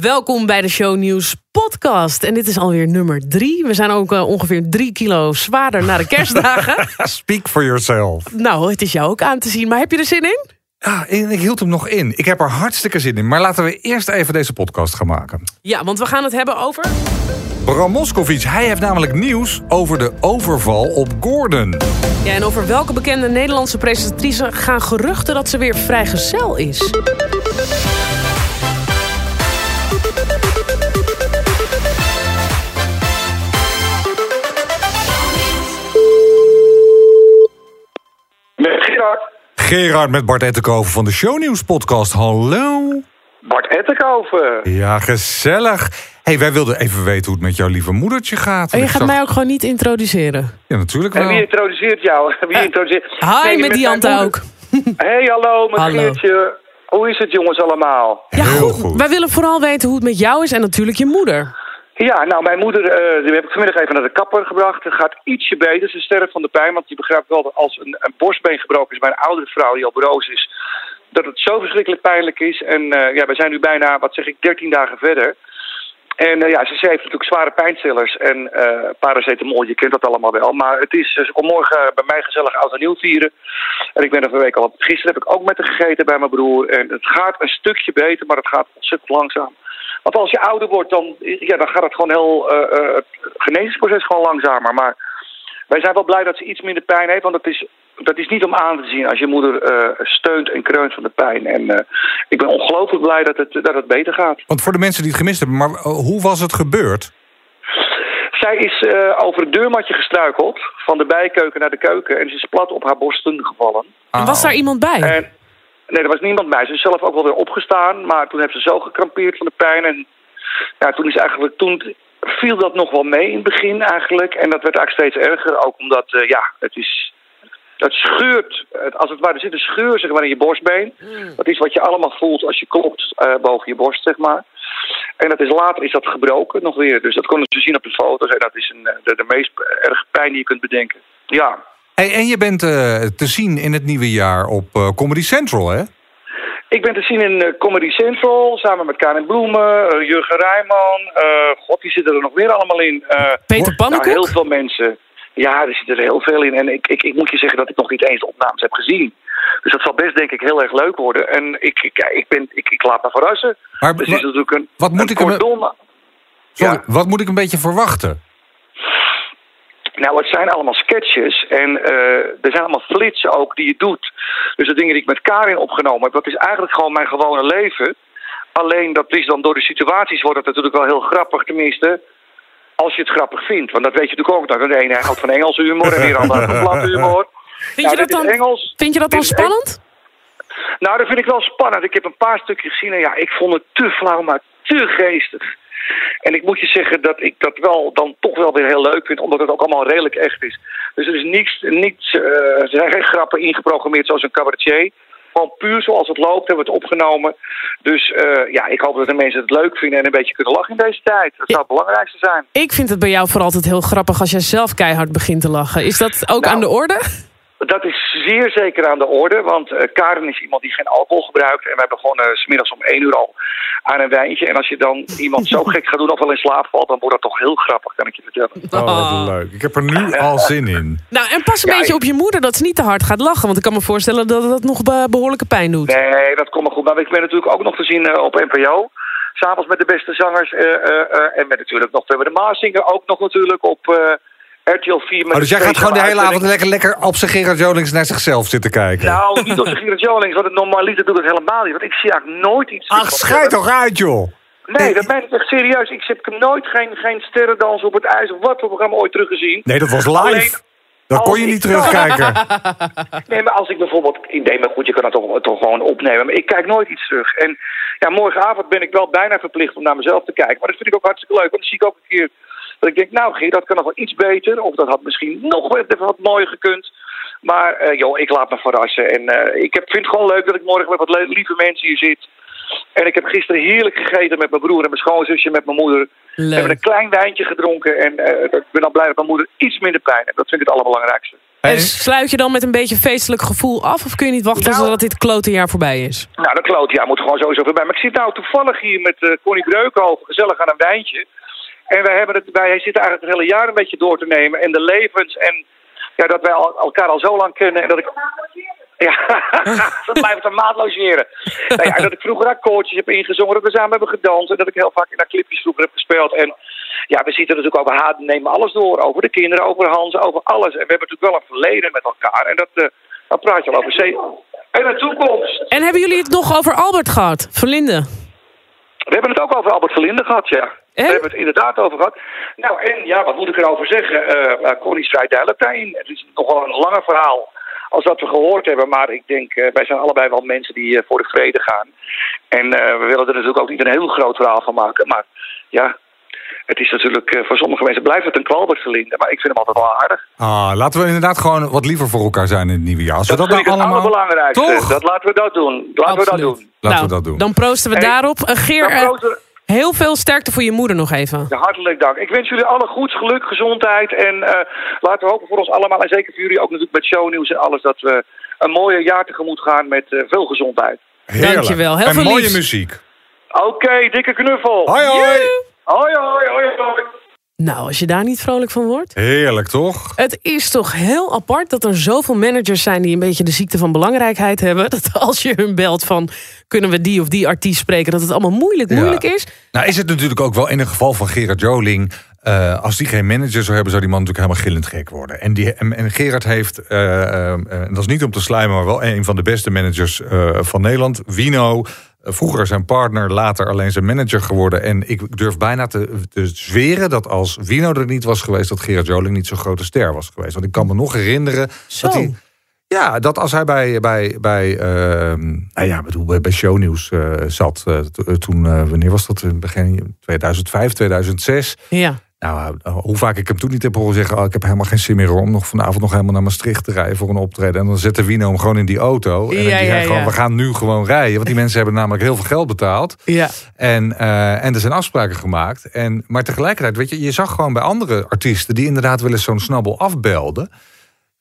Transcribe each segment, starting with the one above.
Welkom bij de Shownieuws podcast. En dit is alweer nummer drie. We zijn ook uh, ongeveer drie kilo zwaarder na de kerstdagen. Speak for yourself. nou, het is jou ook aan te zien. Maar heb je er zin in? Ja, ik hield hem nog in. Ik heb er hartstikke zin in. Maar laten we eerst even deze podcast gaan maken. Ja, want we gaan het hebben over... Bram Moskowitz, hij heeft namelijk nieuws over de overval op Gordon. Ja, en over welke bekende Nederlandse presentatrice gaan geruchten dat ze weer vrijgezel is. Gerard. Met Bart Ettenkoven van de Shownieuws podcast. Hallo. Bart Ettenkoven. Ja, gezellig. hey, wij wilden even weten hoe het met jouw lieve moedertje gaat. En je gaat mij ook gewoon niet introduceren? Ja, natuurlijk wel. En wie introduceert jou? Wie Uh, introduceert... Hi, nee, met Diante ook. hey, hallo, met hallo. Geertje. Hoe is het jongens allemaal? Ja, Heel goed. goed. Wij willen vooral weten hoe het met jou is en natuurlijk je moeder. Ja, nou, mijn moeder, uh, die heb ik vanmiddag even naar de kapper gebracht. Het gaat ietsje beter. Ze sterft van de pijn, want je begrijpt wel dat als een, een borstbeen gebroken is bij een oudere vrouw die al broos is, dat het zo verschrikkelijk pijnlijk is. En uh, ja, we zijn nu bijna, wat zeg ik, 13 dagen verder. En uh, ja, ze, heeft natuurlijk zware pijnstillers en paracetamol, je kent dat allemaal wel. Maar het is, ze komt morgen bij mij gezellig oud en nieuw vieren. En ik ben er een week al, gisteren heb ik ook met haar gegeten bij mijn broer. En het gaat een stukje beter, maar het gaat ontzettend langzaam. Want als je ouder wordt, dan, ja, dan gaat het gewoon heel, uh, uh, het genezingsproces gewoon langzamer. Maar wij zijn wel blij dat ze iets minder pijn heeft, want dat is, dat is niet om aan te zien als je moeder uh, steunt en kreunt van de pijn. En ik ben ongelooflijk blij dat het, dat het beter gaat. Want voor de mensen die het gemist hebben, maar hoe was het gebeurd? Zij is over het deurmatje gestruikeld, van de bijkeuken naar de keuken. En ze is plat op haar borsten gevallen. En was daar iemand bij? En, Nee, er was niemand bij. Ze is zelf ook wel weer opgestaan. Maar toen heeft ze zo gekrampeerd van de pijn. En ja, toen is eigenlijk... Toen viel dat nog wel mee in het begin eigenlijk. En dat werd eigenlijk steeds erger. Ook omdat, uh, ja, het is... Het scheurt. Het, als het ware, er zit een scheur zeg maar, in je borstbeen. Mm. Dat is wat je allemaal voelt als je klopt uh, boven je borst, zeg maar. En dat is, later is dat gebroken nog weer. Dus dat konden ze zien op de foto's. En dat is een, de, de meest erge pijn die je kunt bedenken. Ja. Hey, en je bent uh, te zien in het nieuwe jaar op uh, Comedy Central, hè? Ik ben te zien in uh, Comedy Central, samen met Karin Bloemen, Jurgen Rijman. God, die zitten er nog meer allemaal in. Peter Pannenkoek? Nou, heel veel mensen. Ja, er zitten er heel veel in. En ik, ik, ik moet je zeggen dat ik nog niet eens de opnames heb gezien. Dus dat zal best denk ik heel erg leuk worden. En ik, ik, ik, ben, ik, ik laat me verrassen. Maar dus is natuurlijk een, wat moet een ik cordon... Sorry, ja. Wat moet ik een beetje verwachten? Nou, het zijn allemaal sketches en uh, er zijn allemaal flitsen ook die je doet. Dus de dingen die ik met Karin opgenomen heb, dat is eigenlijk gewoon mijn gewone leven. Alleen dat is dan door de situaties wordt het natuurlijk wel heel grappig, tenminste. Als je het grappig vindt. Want dat weet je natuurlijk ook. Nou, de ene houdt van Engelse humor en de andere van platte humor. Vind je, nou, dat dan, Engels, vind je dat dan spannend? Nou, dat vind ik wel spannend. Ik heb een paar stukjes gezien en ja, ik vond het te flauw, maar te geestig. En ik moet je zeggen dat ik dat wel dan toch wel weer heel leuk vind, omdat het ook allemaal redelijk echt is. Dus er is niets, niets uh, er zijn geen grappen ingeprogrammeerd zoals een cabaretier. Gewoon puur zoals het loopt, hebben we het opgenomen. Dus uh, ja, ik hoop dat de mensen het leuk vinden en een beetje kunnen lachen in deze tijd. Dat zou het belangrijkste zijn. Ik vind het bij jou vooral altijd heel grappig als jij zelf keihard begint te lachen. Is dat ook nou, aan de orde? Dat is zeer zeker aan de orde, want uh, Karen is iemand die geen alcohol gebruikt. En we hebben gewoon uh, smiddags om één uur al aan een wijntje. En als je dan iemand zo gek gaat doen of wel in slaap valt, dan wordt dat toch heel grappig, kan ik je vertellen. Oh, wat leuk. Ik heb er nu al zin in. Nou, en pas een ja, beetje op je moeder dat ze niet te hard gaat lachen. Want ik kan me voorstellen dat dat nog behoorlijke pijn doet. Nee, dat komt maar goed. Maar ik ben natuurlijk ook nog te zien uh, op NPO. S'avonds met de beste zangers. en met natuurlijk nog we de Maasinger ook nog natuurlijk op... RTL 4 met oh, dus jij gaat gewoon de hele avond lekker, lekker op zijn Gerard Jolings naar zichzelf zitten kijken? Nou, niet op zijn Gerard Jolings, want het normaliter doet het helemaal niet. Want ik zie eigenlijk nooit iets... Ach, schijt toch uit, joh! Nee, dat meen ik echt serieus. Ik heb nooit geen, geen sterrendans op het ijs of wat voor programma ooit teruggezien. Nee, dat was live. Alleen, dat kon je niet terugkijken. nee, maar als ik bijvoorbeeld... Nee, maar goed, je kan het toch, toch gewoon opnemen. Maar ik kijk nooit iets terug. En ja, morgenavond ben ik wel bijna verplicht om naar mezelf te kijken. Maar dat vind ik ook hartstikke leuk. Want dan zie ik ook een keer... Dat ik denk, nou Geer, dat kan nog wel iets beter. Of dat had misschien nog even wat mooier gekund. Maar uh, joh, ik laat me verrassen. En uh, ik heb, vind het gewoon leuk dat ik morgen met wat lieve mensen hier zit. En ik heb gisteren heerlijk gegeten met mijn broer en mijn schoonzusje, met mijn moeder. We hebben een klein wijntje gedronken en eh, ik ben dan blij dat mijn moeder iets minder pijn heeft. Dat vind ik het allerbelangrijkste. En sluit je dan met een beetje feestelijk gevoel af? Of kun je niet wachten Nou. totdat dit klote jaar voorbij is? Nou, dat kloot, ja, moet gewoon sowieso voorbij. Maar ik zit nou toevallig hier met eh Connie Breukhoven, gezellig aan een wijntje. En wij hebben het, wij zitten eigenlijk het hele jaar een beetje door te nemen. En de levens en ja, dat wij al, elkaar al zo lang kennen en dat ik... Ja, dat blijft een maat logeren. nou ja, dat ik vroeger akkoordjes heb ingezongen, dat we samen hebben gedanst... en dat ik heel vaak in haar clipjes vroeger heb gespeeld. En ja, we zitten natuurlijk over haar, nemen alles door. Over de kinderen, over Hans, over alles. En we hebben natuurlijk wel een verleden met elkaar. En dat, dan praat je al over zee. En de toekomst. En hebben jullie het nog over Albert gehad? Verlinde? We hebben het ook over Albert Verlinde gehad, ja. En? We hebben het inderdaad over gehad. Nou, en ja, wat moet ik erover zeggen? Eh uh, Connie is vrij duidelijk daarin. Het is nog wel een langer verhaal als dat we gehoord hebben. Maar ik denk, eh, wij zijn allebei wel mensen die eh, voor de vrede gaan. En eh, we willen er natuurlijk ook niet een heel groot verhaal van maken. Maar ja, het is natuurlijk, eh, voor sommige mensen blijft het een kwalbert Verlinde. Maar ik vind hem altijd wel aardig. Ah, laten we inderdaad gewoon wat liever voor elkaar zijn in het nieuwe jaar. Als we Dat, dat, vind nou ik het allemaal... allerbelangrijkste. Toch? Dat laten we dat doen. Laten we dat Absoluut. doen. Laten we nou, dat doen. Dan proosten we Hey, daarop. Uh, Geer, Dan proosten we- heel veel sterkte voor je moeder nog even. Ja, hartelijk dank. Ik wens jullie alle goeds, geluk, gezondheid. En eh, laten we hopen voor ons allemaal, en zeker voor jullie ook natuurlijk met shownieuws en alles, dat we een mooie jaar tegemoet gaan met eh, veel gezondheid. Heerlijk. Dankjewel. Heel en veel mooie liefs. muziek. Oké, dikke knuffel. Hoi hoi. Hoi, hoi, hoi, hoi. Nou, als je daar niet vrolijk van wordt. Heerlijk toch? Het is toch heel apart dat er zoveel managers zijn die een beetje de ziekte van belangrijkheid hebben. Dat als je hun belt van kunnen we die of die artiest spreken, dat het allemaal moeilijk, Ja. moeilijk is. Nou is het natuurlijk ook wel in een geval van Gerard Joling... eh, als die geen manager zou hebben, zou die man natuurlijk helemaal gillend gek worden. En, die, en, en Gerard heeft, eh, eh, eh, dat is niet om te slijmen... maar wel een van de beste managers van Nederland. Wino, vroeger zijn partner, later alleen zijn manager geworden. En ik durf bijna te, te zweren dat als Wino er niet was geweest... dat Gerard Joling niet zo'n grote ster was geweest. Want ik kan me nog herinneren Zo. dat hij... Ja, dat als hij bij, bij, bij, ehm, nou ja, bedoel, bij, bij shownieuws eh, zat, eh, toen, eh, wanneer was dat? In begin 2005, 2006. Ja. Nou, eh, hoe vaak ik hem toen niet heb horen zeggen, oh, ik heb helemaal geen zin meer om nog vanavond nog helemaal naar Maastricht te rijden voor een optreden. En dan zette Wino hem gewoon in die auto. En dan Ja, die zei ja, gewoon, ja. we gaan nu gewoon rijden. Want die mensen hebben namelijk heel veel geld betaald. Ja. En, eh, en er zijn afspraken gemaakt. En, maar tegelijkertijd, weet je, je zag gewoon bij andere artiesten die inderdaad wel eens zo'n snabbel afbelden.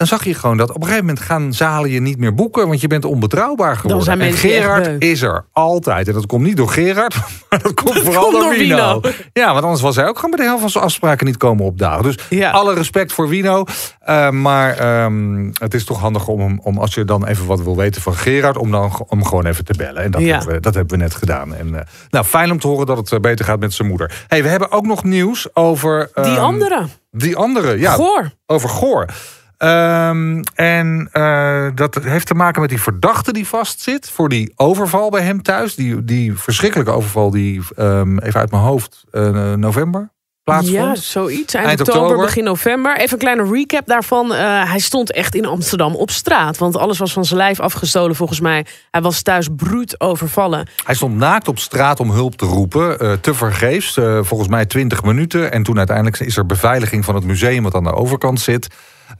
Dan zag je gewoon dat op een gegeven moment gaan zalen je niet meer boeken, want je bent onbetrouwbaar geworden. zijn en Gerard is er altijd. En dat komt niet door Gerard, maar dat komt vooral komt door door Wino. Wino. Ja, want anders was hij ook gewoon bij de helft van zijn afspraken niet komen opdagen. Dus Ja. alle respect voor Wino. Eh, maar ehm, het is toch handig om, om als je dan even wat wil weten van Gerard, om dan om gewoon even te bellen. En dat, Ja. hebben, we, dat hebben we net gedaan. En, eh, nou, fijn om te horen dat het eh, beter gaat met zijn moeder. hey, we hebben ook nog nieuws over. Die ehm, andere. Die andere, ja. Goor. Over Goor. Ehm, en eh, dat heeft te maken met die verdachte die vastzit voor die overval bij hem thuis. Die, die verschrikkelijke overval die, ehm, even uit mijn hoofd, eh, november plaatsvond. Ja, zoiets. Eind, Eind oktober, oktober. begin november. Even een kleine recap daarvan. Eh, hij stond echt in Amsterdam op straat. Want alles was van zijn lijf afgestolen volgens mij. Hij was thuis bruut overvallen. Hij stond naakt op straat om hulp te roepen. eh, te vergeefs, volgens mij 20 minuten. En toen uiteindelijk is er beveiliging van het museum wat aan de overkant zit.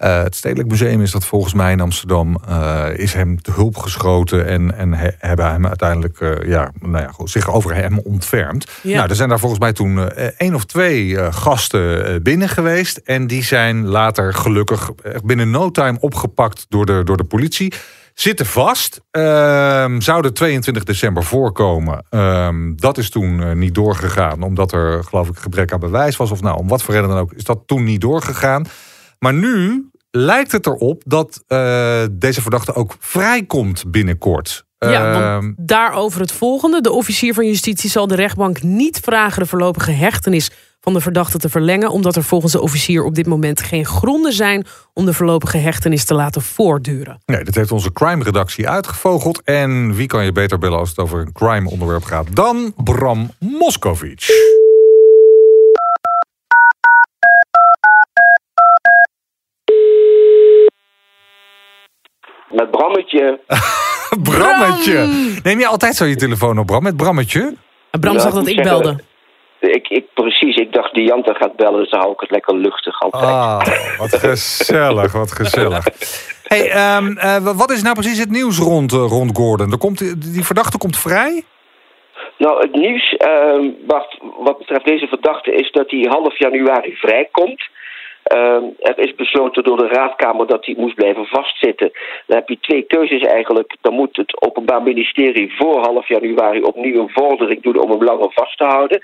Eh, het Stedelijk Museum is dat volgens mij in Amsterdam. eh, is hem te hulp geschoten en, en he- hebben hem uiteindelijk eh, ja, nou ja, goed, zich over hem ontfermd. Ja. Nou, er zijn daar volgens mij toen één of twee gasten binnen geweest. En die zijn later gelukkig binnen no time opgepakt door de, door de politie. Zitten vast. Ehm, zouden 22 december voorkomen. Ehm, dat is toen niet doorgegaan. Omdat er geloof ik gebrek aan bewijs was. Of nou, om wat voor reden dan ook. Is dat toen niet doorgegaan. Maar nu lijkt het erop dat eh, deze verdachte ook vrijkomt binnenkort. Ja, Ehm, want daarover het volgende. De officier van justitie zal de rechtbank niet vragen... de voorlopige hechtenis van de verdachte te verlengen... omdat er volgens de officier op dit moment geen gronden zijn... om de voorlopige hechtenis te laten voortduren. Nee, dat heeft onze crime-redactie uitgevogeld. En wie kan je beter bellen als het over een crime-onderwerp gaat dan Bram Moskovic? Met Brammetje. Brammetje. Neem je altijd zo je telefoon op, Bram, met Brammetje? En Bram Ja, zag dat ik belde. Ik, ik, precies, ik dacht die Jante gaat bellen, dus dan hou ik het lekker luchtig altijd. Ah, wat gezellig, wat gezellig. Hey, ehm, eh, wat is nou precies het nieuws rond, eh, rond Gordon? Er komt, die verdachte komt vrij? Nou, het nieuws uh, wat, wat betreft deze verdachte is dat hij half januari vrijkomt. Uh, er is besloten door de raadkamer dat hij moest blijven vastzitten. Dan heb je twee keuzes eigenlijk. Dan moet het Openbaar Ministerie voor half januari opnieuw een vordering doen om hem langer vast te houden.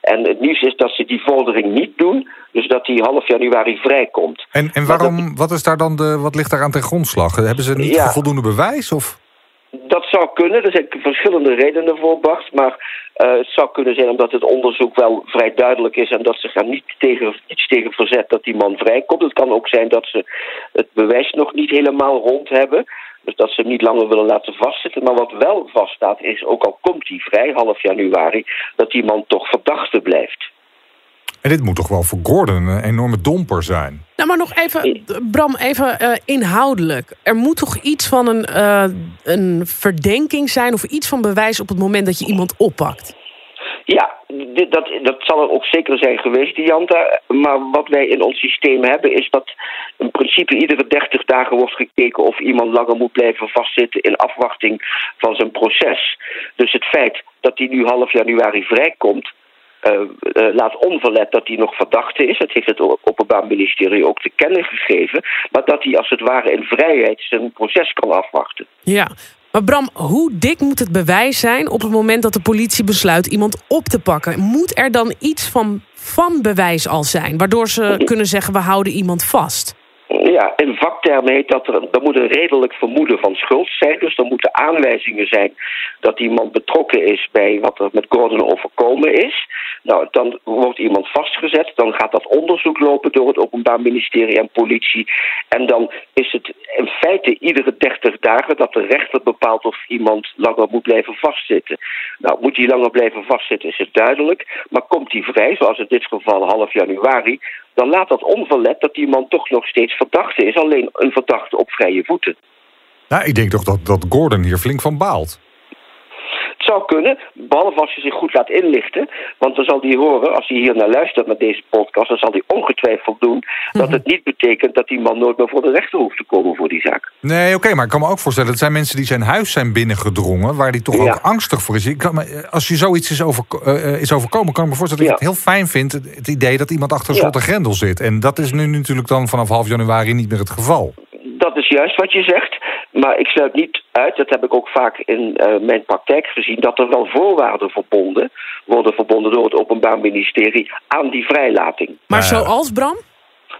En het nieuws is dat ze die vordering niet doen, dus dat hij half januari vrijkomt. En, en waarom, wat, is daar dan de, wat ligt daar aan ten grondslag? Hebben ze niet ja, voldoende bewijs? Of? Dat zou kunnen, er zijn verschillende redenen voor, Bart. Maar uh, het zou kunnen zijn omdat het onderzoek wel vrij duidelijk is... en dat ze gaan niet tegen, iets tegen verzet dat die man vrijkomt. Het kan ook zijn dat ze het bewijs nog niet helemaal rond hebben... Dus dat ze hem niet langer willen laten vastzitten. Maar wat wel vaststaat is, ook al komt hij vrij half januari... dat die man toch verdachte blijft. En dit moet toch wel voor Gordon een enorme domper zijn? Nou, maar nog even, Bram, even uh, inhoudelijk. Er moet toch iets van een, uh, een verdenking zijn... of iets van bewijs op het moment dat je iemand oppakt? Ja, dit, dat, dat zal er ook zeker zijn geweest, Janta. Maar wat wij in ons systeem hebben is dat in principe iedere 30 dagen wordt gekeken of iemand langer moet blijven vastzitten in afwachting van zijn proces. Dus het feit dat hij nu half januari vrijkomt, laat onverlet dat hij nog verdachte is. Dat heeft het Openbaar Ministerie ook te kennen gegeven. Maar dat hij als het ware in vrijheid zijn proces kan afwachten. Ja, maar Bram, hoe dik moet het bewijs zijn op het moment dat de politie besluit iemand op te pakken? Moet er dan iets van, van bewijs al zijn, waardoor ze kunnen zeggen we houden iemand vast? Ja, in vaktermen heet dat er, er moet een redelijk vermoeden van schuld zijn. Dus er moeten aanwijzingen zijn dat iemand betrokken is bij wat er met Gordon overkomen is. Nou, dan wordt iemand vastgezet. Dan gaat dat onderzoek lopen door het Openbaar Ministerie en politie. En dan is het in feite iedere 30 dagen dat de rechter bepaalt of iemand langer moet blijven vastzitten. Nou, moet hij langer blijven vastzitten, is het duidelijk. Maar komt hij vrij, zoals in dit geval half januari, dan laat dat onverlet dat die man toch nog steeds verdachte is. Alleen een verdachte op vrije voeten. Nou, ik denk toch dat, dat Gordon hier flink van baalt. Het zou kunnen, behalve als je zich goed laat inlichten. Want dan zal hij horen, als hij hier naar luistert met deze podcast... dan zal hij ongetwijfeld doen dat mhm. het niet betekent... dat die man nooit meer voor de rechter hoeft te komen voor die zaak. Nee, oké, maar ik kan me ook voorstellen... dat zijn mensen die zijn huis zijn binnengedrongen... waar hij toch ook angstig voor is. Ik kan als je zoiets is, over, uh, is overkomen... kan ik me voorstellen dat je het heel fijn vindt... het idee dat iemand achter een slot grendel zit. En dat is nu natuurlijk dan vanaf half januari niet meer het geval. Dat is juist wat je zegt. Maar ik sluit niet uit, dat heb ik ook vaak in uh, mijn praktijk gezien, dat er wel voorwaarden verbonden worden verbonden door het Openbaar Ministerie aan die vrijlating. Maar zoals Bram?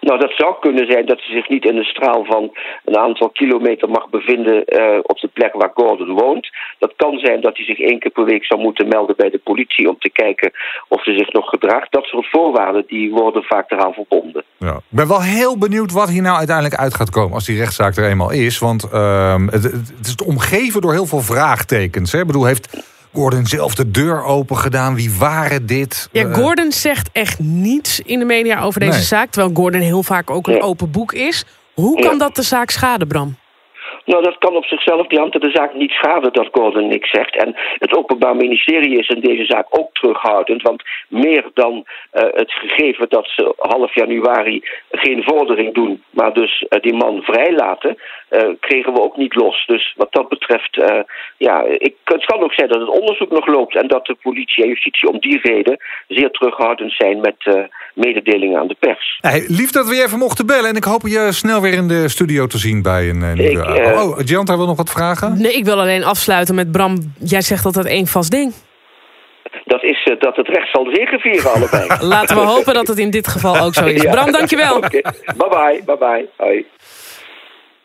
Nou, dat zou kunnen zijn dat ze zich niet in een straal van een aantal kilometer mag bevinden uh, op de plek waar Gordon woont. Dat kan zijn dat hij zich één keer per week zou moeten melden bij de politie om te kijken of ze zich nog gedraagt. Dat soort voorwaarden die worden vaak eraan verbonden. Ja. Ik ben wel heel benieuwd wat hier nou uiteindelijk uit gaat komen als die rechtszaak er eenmaal is. Want uh, het, het, is omgeven door heel veel vraagtekens. Hè? Ik bedoel, heeft Gordon zelf de deur open gedaan. Wie waren dit? Ja, eh, Gordon zegt echt niets in de media over deze zaak. Terwijl Gordon heel vaak ook een open boek is. Hoe kan dat de zaak schaden, Bram? Nou, dat kan op zichzelf die hand de zaak niet schaden dat Gordon niks zegt. En het Openbaar Ministerie is in deze zaak ook terughoudend. Want meer dan uh, het gegeven dat ze half januari geen vordering doen, maar dus uh, die man vrijlaten, kregen we ook niet los. Dus wat dat betreft, ja, ik, het kan ook zijn dat het onderzoek nog loopt en dat de politie en justitie om die reden zeer terughoudend zijn met mededelingen aan de pers. Hey, lief dat we je even mochten bellen en ik hoop je snel weer in de studio te zien bij een nieuwe... Oh, Gianta wil nog wat vragen? Nee, ik wil alleen afsluiten met Bram. Jij zegt altijd één vast ding. Dat is uh, dat het recht zal zeker vieren allebei. Laten we hopen dat het in dit geval ook zo is. ja. Bram, dankjewel. Okay. Bye bye, bye bye. Hoi.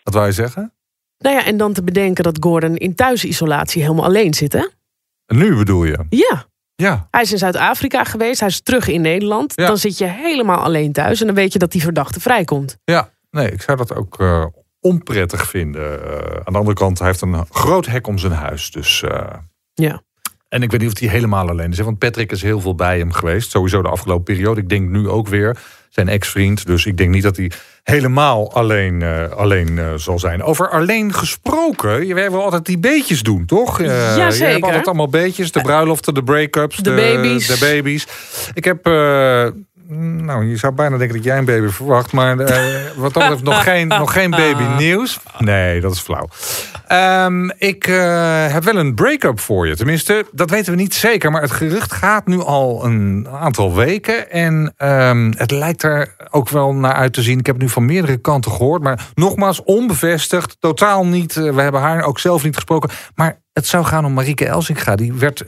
Wat wou je zeggen? Nou ja, en dan te bedenken dat Gordon in thuisisolatie helemaal alleen zit, hè? Nu bedoel je? Ja. Ja. Hij is in Zuid-Afrika geweest, hij is terug in Nederland. Ja. Dan zit je helemaal alleen thuis en dan weet je dat die verdachte vrijkomt. Ja, nee, ik zou dat ook uh, onprettig vinden. Uh, aan de andere kant, hij heeft een groot hek om zijn huis. Dus, uh, ja. En ik weet niet of hij helemaal alleen is. Want Patrick is heel veel bij hem geweest. Sowieso de afgelopen periode. Ik denk nu ook weer. Zijn ex-vriend. Dus ik denk niet dat hij helemaal alleen, uh, alleen zal zijn. Over alleen gesproken. Je wil altijd die beetjes doen, toch? ja, zeker. Je hebt altijd allemaal beetjes. De bruiloften, de break-ups. De, de, baby's. De baby's. Ik heb nou, je zou bijna denken dat jij een baby verwacht. Maar uh, wat dan betreft nog geen, nog geen baby nieuws. Nee, dat is flauw. Ehm, ik uh, heb wel een break-up voor je. Tenminste, dat weten we niet zeker. Maar het gerucht gaat nu al een aantal weken. En um, het lijkt er ook wel naar uit te zien. Ik heb het nu van meerdere kanten gehoord. Maar nogmaals, onbevestigd. Totaal niet. We hebben haar ook zelf niet gesproken. Maar het zou gaan om Marieke Elsinga. Die werd uh,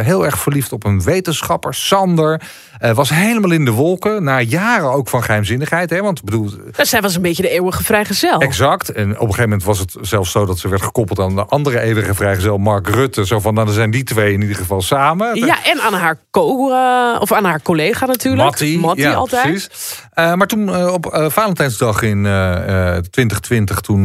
heel erg verliefd op een wetenschapper, Sander. Uh, was helemaal in de wolken. Na jaren ook van geheimzinnigheid. Hè? Want bedoel. Zij was een beetje de eeuwige vrijgezel. Exact. En op een gegeven moment was het zelfs zo dat ze werd gekoppeld aan de andere eeuwige vrijgezel, Mark Rutte. Zo van, nou, dan zijn die twee in ieder geval samen. Ja, en aan haar co, uh, of aan haar collega natuurlijk. Mattie. Mattie ja, altijd. Precies. Uh, maar toen op Valentijnsdag in 2020, toen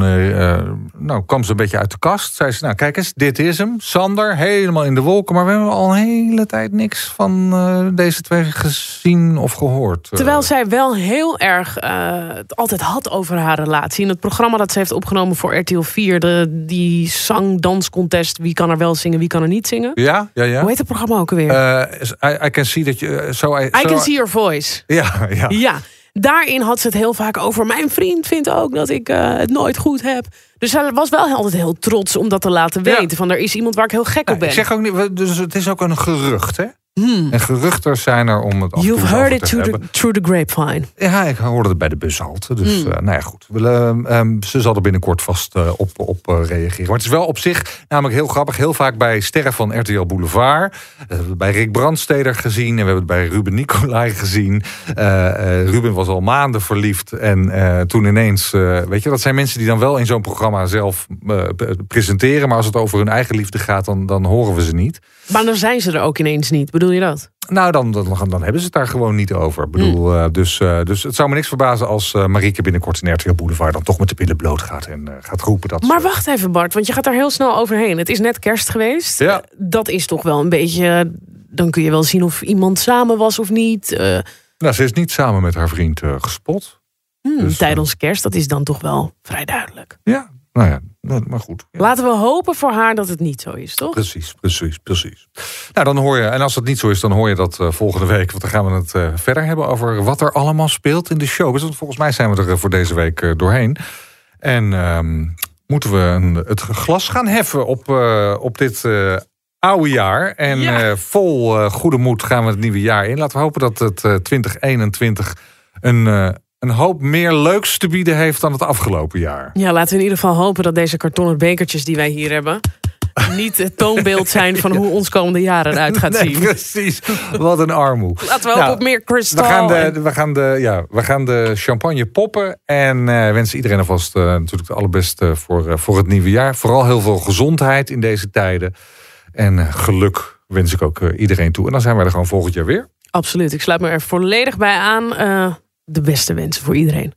nou, kwam ze een beetje uit de kast. Zei ze, nou kijk eens, dit is hem. Sander, helemaal in de wolken. Maar we hebben al een hele tijd niks van deze twee gezien of gehoord. Terwijl zij wel heel erg het altijd had over haar relatie. In het programma dat ze heeft opgenomen voor RTL 4, de, die zang-danscontest. Wie kan er wel zingen, wie kan er niet zingen? Ja, ja, ja. Hoe heet het programma ook alweer? Uh, I, I can see that you. So I, I can see your voice. Ja, ja. Ja. Daarin had ze het heel vaak over. Mijn vriend vindt ook dat ik uh, het nooit goed heb. Dus zij was wel altijd heel trots om dat te laten weten. Ja. Van er is iemand waar ik heel gek op ben. Ik zeg ook niet, dus het is ook een gerucht, hè? Hmm. En geruchten zijn er om het af You've heard it through the, through the grapevine. Ja, ik hoorde het bij de bushalte. Dus Hmm. uh, nou ja, goed. We, uh, um, ze zal er binnenkort vast uh, op, op reageren. Maar het is wel op zich namelijk heel grappig. Heel vaak bij sterren van RTL Boulevard. We hebben het bij Rick Brandsteder gezien. En we hebben het bij Ruben Nicolai gezien. Ruben was al maanden verliefd. En toen ineens, weet je, dat zijn mensen die dan wel in zo'n programma zelf presenteren. Maar als het over hun eigen liefde gaat, dan, dan horen we ze niet. Maar dan zijn ze er ook ineens niet. Bedoel je dat? Nou, dan, dan, dan hebben ze het daar gewoon niet over. Ik bedoel, mm. dus, uh, dus het zou me niks verbazen als uh, Marieke binnenkort in RTL Boulevard dan toch met de billen bloot gaat en gaat roepen dat. Maar ze... wacht even, Bart, want je gaat daar heel snel overheen. Het is net kerst geweest. Ja. Dat is toch wel een beetje. Dan kun je wel zien of iemand samen was of niet. Nou, ze is niet samen met haar vriend gespot. Hmm, dus, tijdens kerst, dat is dan toch wel vrij duidelijk. Ja, nou ja, maar goed. Ja. Laten we hopen voor haar dat het niet zo is, toch? Precies, precies, precies. Nou, dan hoor je, en als het niet zo is, dan hoor je dat uh, volgende week. Want dan gaan we het uh, verder hebben over wat er allemaal speelt in de show. Dus volgens mij zijn we er uh, voor deze week eh, doorheen. En um, moeten we een, het glas gaan heffen op, eh, op dit oude jaar. En ja. vol goede moed gaan we het nieuwe jaar in. Laten we hopen dat het 2021 een een hoop meer leuks te bieden heeft dan het afgelopen jaar. Ja, laten we in ieder geval hopen dat deze kartonnen bekertjes die wij hier hebben... niet het toonbeeld zijn van hoe ons komende jaar eruit gaat nee, zien. Precies, wat een armoe. Laten we hopen nou, op meer kristal. We gaan de, we gaan de, ja, we gaan de champagne poppen. En uh, wensen iedereen alvast uh, natuurlijk het allerbeste voor, uh, voor het nieuwe jaar. Vooral heel veel gezondheid in deze tijden. En geluk wens ik ook iedereen toe. En dan zijn wij er gewoon volgend jaar weer. Absoluut, ik sluit me er volledig bij aan de beste wensen voor iedereen.